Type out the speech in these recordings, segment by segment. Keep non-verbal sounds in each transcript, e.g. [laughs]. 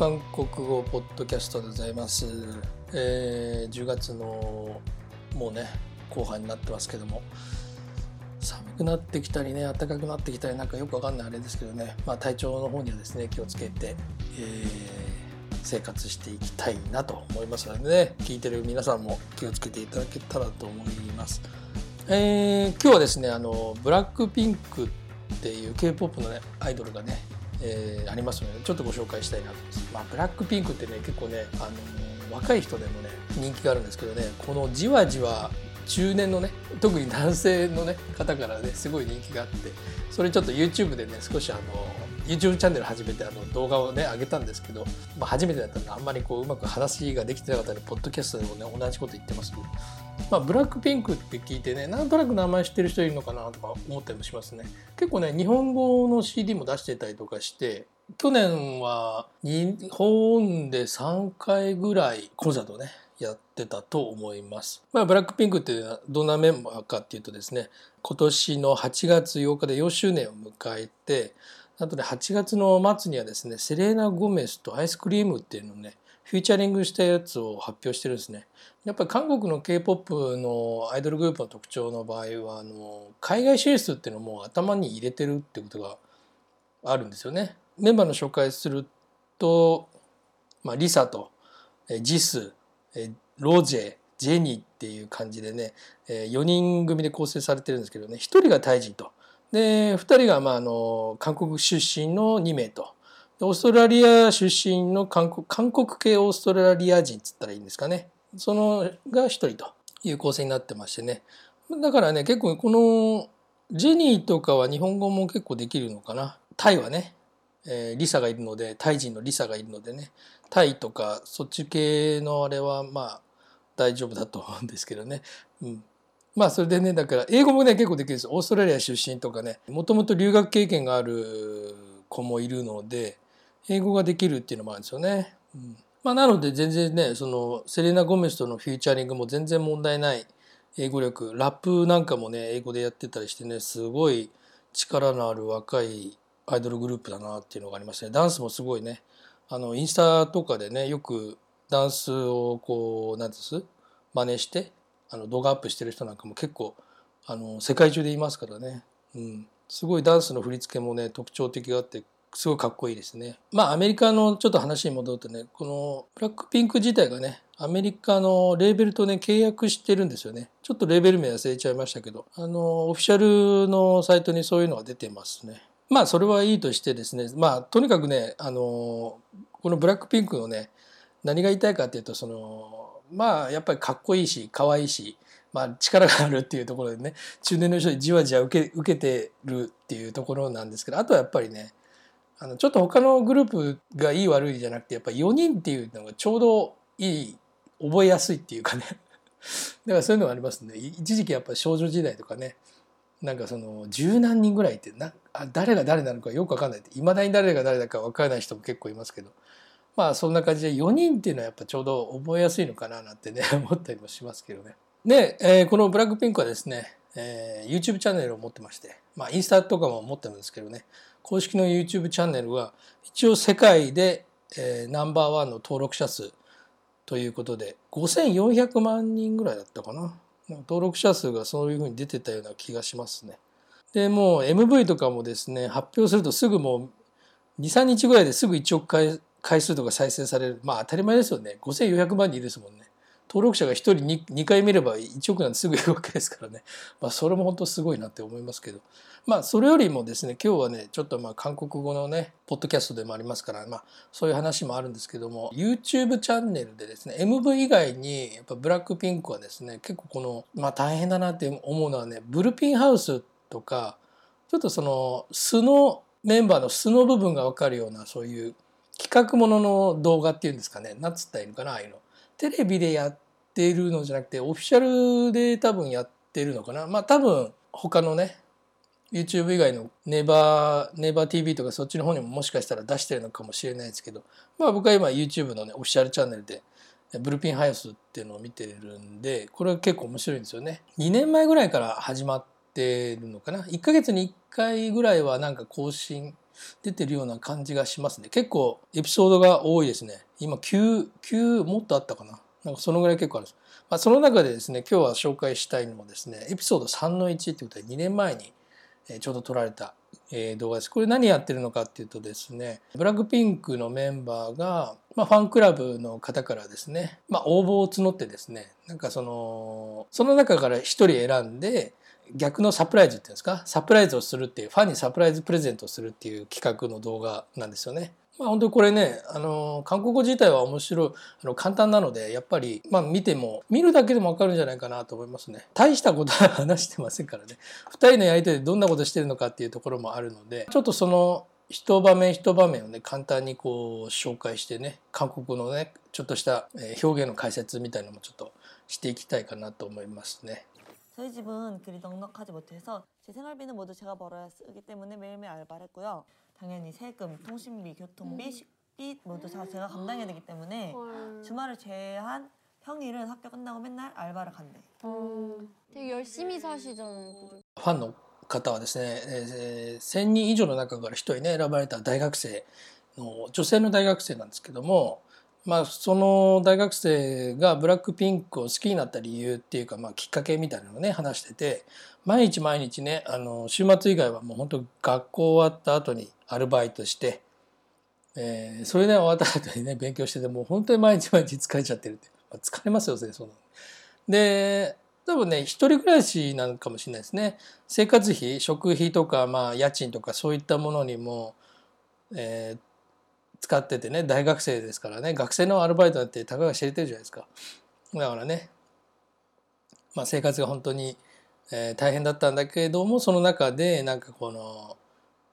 韓国語ポッドキャストでございます、えー10月のもうね後半になってますけども。寒くなってきたりね暖かくなってきたりなんかよくわかんないあれですけどね、まあ、体調の方にはですね気をつけて、えー生活していきたいなと思いますのでね。聞いてる皆さんも気をつけていただけたらと思います。えー今日はですねあのブラックピンクっていう K-POP のねアイドルがね、えーありますのでちょっとご紹介したいなと思います。まあ、ブラックピンクってね結構ねあの若い人でもね人気があるんですけどねこのじわじわ中年のね特に男性のね方からねすごい人気があってそれちょっと YouTube でね少しあの YouTube チャンネル始めてあの動画をね上げたんですけど、まあ、初めてだったのであんまりこううまく話ができてなかったのでポッドキャストでもね同じこと言ってますけど、まあ、ブラックピンクって聞いてねなんとなく名前知ってる人いるのかなとか思ったりもしますね結構ね日本語の CD も出してたりとかして去年は日本で3回ぐらいコンサートねやってたと思います。まあ、ブラックピンクっていうのはどんなメンバーかっていうとですね今年の8月8日で4周年を迎えてあとで8月の末にはですねセレーナ・ゴメスとアイスクリームっていうのをねフューチャリングしたやつを発表してるんですね。やっぱり韓国の K-POP のアイドルグループの特徴の場合はあの海外進出っていうのも頭に入れてるってことがあるんですよね。メンバーの紹介すると、まあ、リサとえジスえロジェジェニーっていう感じでね、え4人組で構成されてるんですけどね1人がタイ人とで2人がまああの韓国出身の2名とオーストラリア出身の韓国韓国系オーストラリア人っつったらいいんですかね。そのが1人という構成になってましてね。だからね結構このジェニーとかは日本語も結構できるのかな。タイはね、えーリサがいるのでタイ人のリサがいるのでね。タイとかそっち系のあれはまあ大丈夫だと思うんですけどね。うん、まあそれでねだから英語もね結構できるんです。オーストラリア出身とかね。もともと留学経験がある子もいるので英語ができるっていうのもあるんですよね。うん。まあ、なので全然ねそのセレナ・ゴメスとのフューチャリングも全然問題ない英語力。ラップなんかもね英語でやってたりしてねすごい力のある若いアイドルグループだなっていうのがありますねダンスもすごいね。あのインスタとかでねよくダンスをこう何です？真似してあの動画アップしてる人なんかも結構あの世界中でいますからね、うん、すごいダンスの振り付けもね特徴的があってすごいかっこいいですね。まあアメリカのちょっと話に戻るとねこのブラックピンク自体がねアメリカのレーベルとね契約してるんですよね。ちょっとレーベル名忘れちゃいましたけどあのオフィシャルのサイトにそういうのが出てますね。まあそれはいいとしてですねまあとにかくねあのこのブラックピンクのね何が言いたいかっていうとそのまあやっぱりかっこいいし可愛いし、まあ、力があるっていうところでね中年の人にじわじわ受け受けてるっていうところなんですけどあとはやっぱりねあのちょっと他のグループがいい悪いじゃなくてやっぱ4人っていうのがちょうどいい覚えやすいっていうかね。[laughs] だからそういうのがありますね。一時期やっぱ少女時代とかねなんかその十何人ぐらいってなあ誰が誰なのかよく分かんないっていまだに誰が誰だか分からない人も結構いますけど。まあそんな感じで4人っていうのはやっぱちょうど覚えやすいのかななんてね [laughs] 思ったりもしますけどね。で、えーこのブラックピンクはですね、えー YouTube チャンネルを持ってましてまあインスタとかも持ってるんですけどね。公式の YouTube チャンネルは一応世界で、えーナンバーワンの登録者数ということで5400万人ぐらいだったかな。登録者数がそういうふうに出てたような気がしますね。でもう MV とかもですね発表するとすぐもう23日ぐらいですぐ1億回回数とか再生される。まあ当たり前ですよね。5400万人ですもんね。登録者が1人 2, 2回見れば1億なんてすぐいるわけですからね。まあそれも本当すごいなって思いますけど。まあそれよりもですね今日はねちょっとまあ韓国語のねポッドキャストでもありますからまあそういう話もあるんですけども YouTube チャンネルでですね MV 以外にやっぱブラックピンクはですね結構このまあ大変だなって思うのはねブルピンハウスとかちょっとその素のメンバーの素の部分が分かるようなそういう企画ものの動画っていうんですかね何つったらいいのかなああいうの。テレビでやっているのじゃなくてオフィシャルで多分やってるのかな？まあ多分他のね YouTube 以外のネバーネバー TV とかそっちの方にももしかしたら出してるのかもしれないですけどまあ僕は今 YouTube のねオフィシャルチャンネルでブルピンハウスっていうのを見てるんでこれは結構面白いんですよね。2年前ぐらいから始まってるのかな？1ヶ月に1回ぐらいはなんか更新出てるような感じがしますね。結構エピソードが多いですね。今9 9もっとあったかな？なんかそのぐらい結構あるんです、まあ、その中でですね今日は紹介したいのもですねエピソード3の1ってことで2年前にちょうど撮られた動画です。これ何やってるのかっていうとですね、ブラックピンクのメンバーが、まあ、ファンクラブの方からですね、まあ、応募を募ってですね、なんかその、その中から一人選んで、逆のサプライズっていうんですか、サプライズをするっていう、ファンにサプライズプレゼントをするっていう企画の動画なんですよね。まあ、本当にこれね、あの、韓国語自体は面白い、あの、簡単なので、やっぱり、まあ見ても、見るだけでもわかるんじゃないかなと思いますね。大したことは話してませんからね。二人のやりとりでどんなことしてるのかっていうところもあるので、ちょっとその、一場面一場面をね、簡単にこう紹介してね、韓国のね、ちょっとした表現の解説みたいなのもちょっとしていきたいかなと思いますね。 저희집은그리넉넉하지못해서제생활비는모두제가벌어야쓰기때문에매일매일알바를했고요 당연히 세금, 통신비, 교통비, 식비 모두 다 제가 감당해야 되기 때문에 헐. 주말을 제외한 평일은 학교 끝나고 맨날 알바를 간대. 어, 되게 열심히 사시잖아요. 그리고. ファンの方はですね、えー1000人以上の中から1人ね選ばれた大学生の女性の大学生なんですけども、 まあ、その大学生がブラックピンクを好きになった理由っていうか、まあ、きっかけみたいなのをね話してて毎日毎日ねあの週末以外はもう本当学校終わった後にアルバイトして、えーそれで終わった後にね勉強しててもう本当に毎日毎日疲れちゃってるって、まあ、疲れますよねその。で多分ね一人暮らしなのかもしれないですね。生活費食費とか、まあ、家賃とかそういったものにも、えー使っててね大学生ですからね学生のアルバイトだってたかが知れてるじゃないですかだからね、まあ、生活が本当に、えー大変だったんだけれどもその中でなんかこの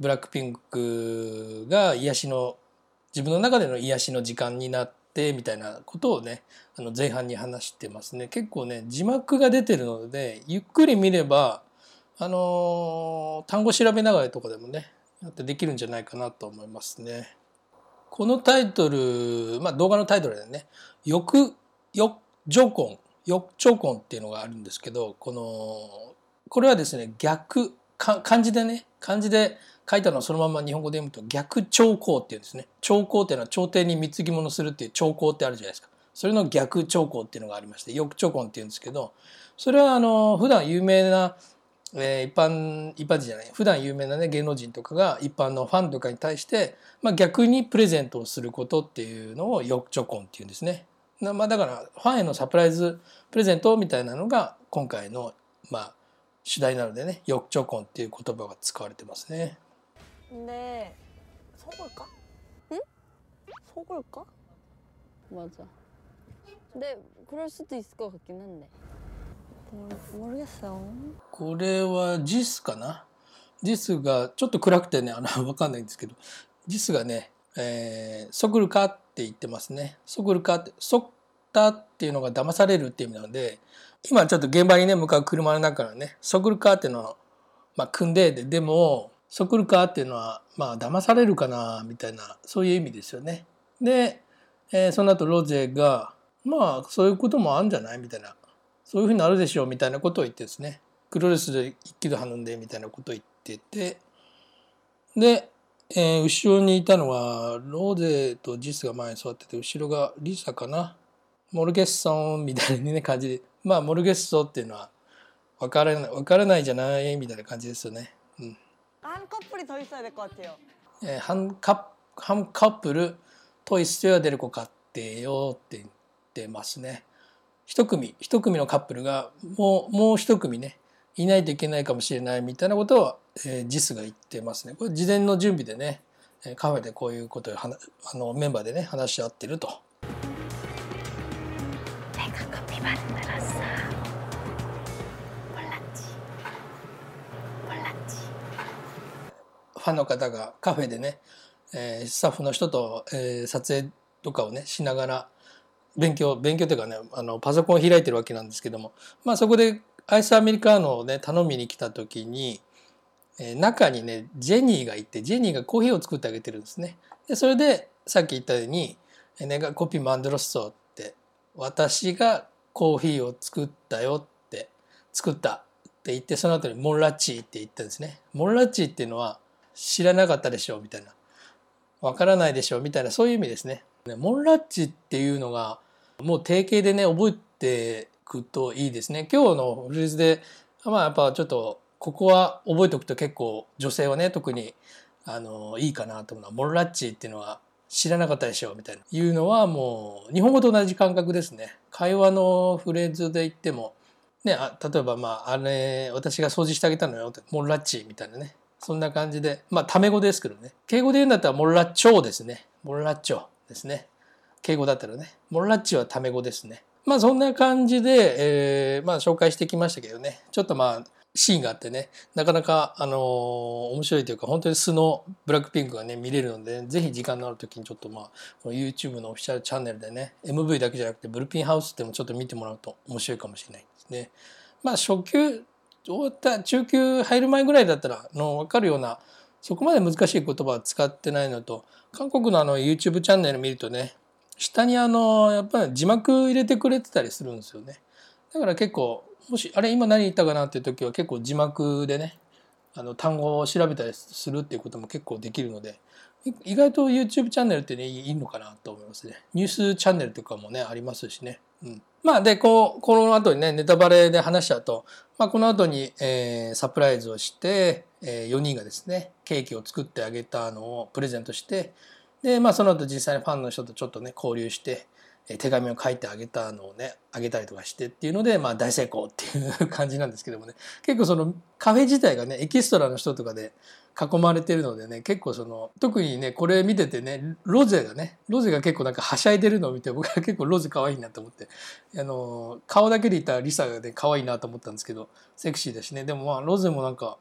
ブラックピンクが癒しの自分の中での癒しの時間になってみたいなことをねあの前半に話してますね結構ね字幕が出てるのでゆっくり見ればあのー単語調べながらとかでもねやってできるんじゃないかなと思いますね。このタイトル、まあ、動画のタイトルでね「欲欲情根」「欲聴根」っていうのがあるんですけどこのこれはですね逆漢字でね漢字で書いたのをそのまま日本語で読むと逆兆候っていうんですね。兆候っていうのは朝廷に貢ぎ物するっていう兆候ってあるじゃないですか。それの逆兆候っていうのがありまして欲聴根っていうんですけどそれはあの普段有名なえー一般一般人じゃない普段有名なね芸能人とかが一般のファンとかに対して、まあ、逆にプレゼントをすることっていうのを欲チョコンっていうんですね。なまあ、だからファンへのサプライズプレゼントみたいなのが今回のまあ主題なのでね欲チョコンっていう言葉が使われてますね。 근데 속을까? 응? 속을까? 맞아. 근데 그럴 수도 있을 것 같긴 한데. これは JIS かな？JIS がちょっと暗くてねあの [laughs] 分かんないんですけど。JIS がね、えー「ソクルカ」って言ってますね「ソクルカ」って「ソクタ」っていうのが騙されるっていう意味なので今ちょっと現場にね向かう車の中からね「ソくルカ」っていうのを、まあ、組んでででも「ソくルカ」っていうのはまあ騙されるかなみたいなそういう意味ですよね。で、えー、その後ロゼがまあそういうこともあるんじゃない？みたいな。そういうふうになるでしょうみたいなことを言ってですねクロレスで一気度はぬんでみたいなことを言っててで、えー、後ろにいたのはローゼとジスが前に座ってて後ろがリサかなモルゲッソンみたいな、ね、感じでまあモルゲッソっていうのは分からない分からないじゃないみたいな感じですよね。うん、ハンカップルトイス。え、ハンカハンカップルトイスる子かってよって言ってますね。一組一組のカップルがもうもう一組ねいないといけないかもしれないみたいなことは、えー、JIS が言ってますね。これ事前の準備でねカフェでこういうことをあのメンバーでね話し合ってると。ファンの方がカフェでね、えー、スタッフの人と、えー、撮影とかをねしながら勉強勉強というかねあのパソコンを開いてるわけなんですけども、まあ、そこでアイスアメリカーノをね頼みに来た時に、えー中にねジェニーがいてジェニーがコーヒーを作ってあげてるんですね。でそれでさっき言ったように「ネガコピーマンドロッソ」って「私がコーヒーを作ったよ」って作ったって言ってその後に「モンラッチー」って言ったんですね。モンラッチーっていうのは知らなかったでしょうみたいなわからないでしょうみたいなそういう意味ですね。ねモンラッチっていうのがもう定型でね覚えてくといいですね。今日のフレーズでまあやっぱちょっとここは覚えておくと結構女性はね特にあのいいかなと思うのはモンラッチっていうのは知らなかったでしょうみたいな。いうのはもう日本語と同じ感覚ですね。会話のフレーズで言ってもね、あ例えばまああれ私が掃除してあげたのよってモンラッチみたいなね。そんな感じでまあタメ語ですけどね。敬語で言うんだったらモンラッチョですね。モンラッチョですね。敬語だったらね。モラッチはタメ語ですね。まあそんな感じで、えー、まあ紹介してきましたけどね。ちょっとまあシーンがあってね。なかなかあのー、面白いというか本当に素のブラックピンクがね見れるので、ぜひ時間のある時にちょっとまあこの YouTube のオフィシャルチャンネルでね MV だけじゃなくてブルピンハウスってもちょっと見てもらうと面白いかもしれないですね。まあ初級終わった中級入る前ぐらいだったらの分かるようなそこまで難しい言葉は使ってないのと韓国のあの YouTube チャンネル見るとね下にあのやっぱり字幕入れてくれてたりするんですよね。だから結構もしあれ今何言ったかなっていう時は結構字幕でねあの単語を調べたりするっていうことも結構できるので意外と YouTube チャンネルってねいいのかなと思いますね。ニュースチャンネルとかもねありますしね。うん、まあでこうこの後にねネタバレで話しちゃうと、まあ、この後に、えー、サプライズをして、えー、4人がですねケーキを作ってあげたのをプレゼントしてでまあその後実際にファンの人とちょっとね交流して手紙を書いてあげたのをねあげたりとかしてっていうので、まあ、大成功っていう感じなんですけどもね。結構そのカフェ自体がねエキストラの人とかで囲まれてるのでね結構その特にねこれ見ててねロゼがねロゼが結構なんかはしゃいでるのを見て僕は結構ロゼ可愛いなと思ってあの顔だけで言ったらリサがね可愛いなと思ったんですけどセクシーだしね。でもまあロゼもなんか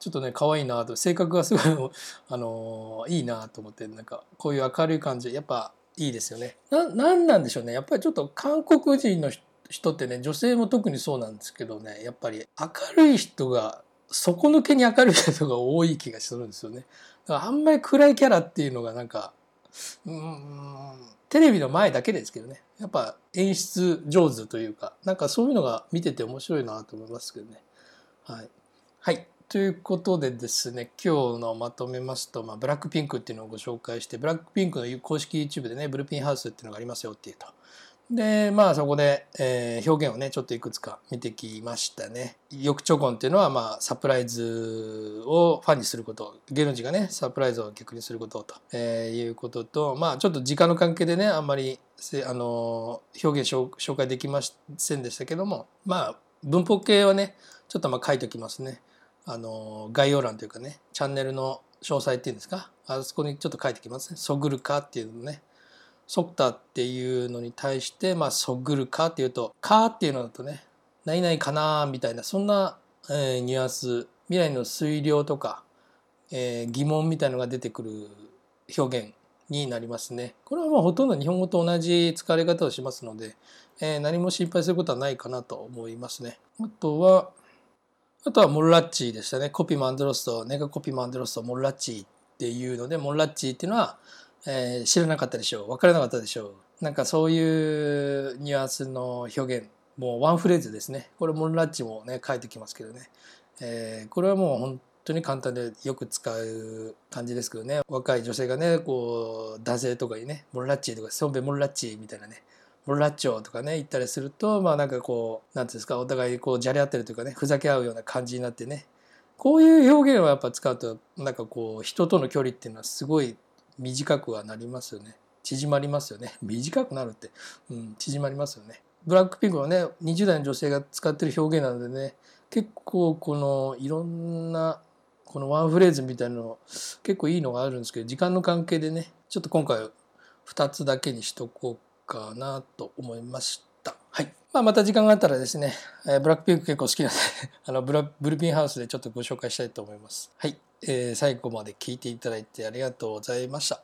ちょっとね可愛いなと性格がすごいあのいいなと思ってなんかこういう明るい感じやっぱいいですよね。ななんなんでしょうねやっぱりちょっと韓国人の人ってね女性も特にそうなんですけどねやっぱり明るい人が底抜けに明るい人が多い気がするんですよね。だからあんまり暗いキャラっていうのがなんかうんテレビの前だけですけどねやっぱ演出上手というかなんかそういうのが見てて面白いなと思いますけどね。はい、はいということでですね今日のまとめますと、まあ、ブラックピンクっていうのをご紹介してブラックピンクの公式 YouTube でねブルーピンハウスっていうのがありますよっていうとでまあそこで、えー、表現をねちょっといくつか見てきましたね翌チョコンっていうのはまあサプライズをファンにすること芸能人がねサプライズを逆にすることと、えー、いうこととまあちょっと時間の関係でねあんまりあの表現紹介できませんでしたけどもまあ文法系はねちょっとまあ書いておきますね。あの概要欄というかねチャンネルの詳細っていうんですか？あそこにちょっと書いてきますね「そぐるか」っていうのね「そった」っていうのに対して「まあ、そぐるか」っていうと「か」っていうのだとね「何々かな」みたいなそんな、えー、ニュアンス未来の推量とか、えー、疑問みたいのが出てくる表現になりますね。これはまあほとんど日本語と同じ使われ方をしますので、えー、何も心配することはないかなと思いますね。あとはあとはモルラッチでしたね。コピーマンドロスト、ネガコピーマンドロスト、モルラッチっていうので、モルラッチっていうのは、えー、知らなかったでしょう。分からなかったでしょう。なんかそういうニュアンスの表現、もうワンフレーズですね。これモルラッチもね、書いてきますけどね。えー、これはもう本当に簡単でよく使う感じですけどね。若い女性がね、こう、男性とかにね、モルラッチとか、ソンベモルラッチみたいなね。モラッチョとかね言ったりするとまあなんかこう何ていうんですかお互いこうじゃれ合ってるというかねふざけ合うような感じになってね。こういう表現をやっぱ使うとなんかこう人との距離っていうのはすごい短くはなりますよね。縮まりますよね。短くなるって、うん、縮まりますよね。ブラックピンクはね20代の女性が使ってる表現なのでね結構このいろんなこのワンフレーズみたいなの結構いいのがあるんですけど時間の関係でねちょっと今回2つだけにしとこうかなと思いました。はい。まあ、また時間があったらですね、え、ブラックピンク結構好きなんで [laughs] あのブラ、ブルピンハウスでちょっとご紹介したいと思います。はい。えー、最後まで聞いていただいてありがとうございました。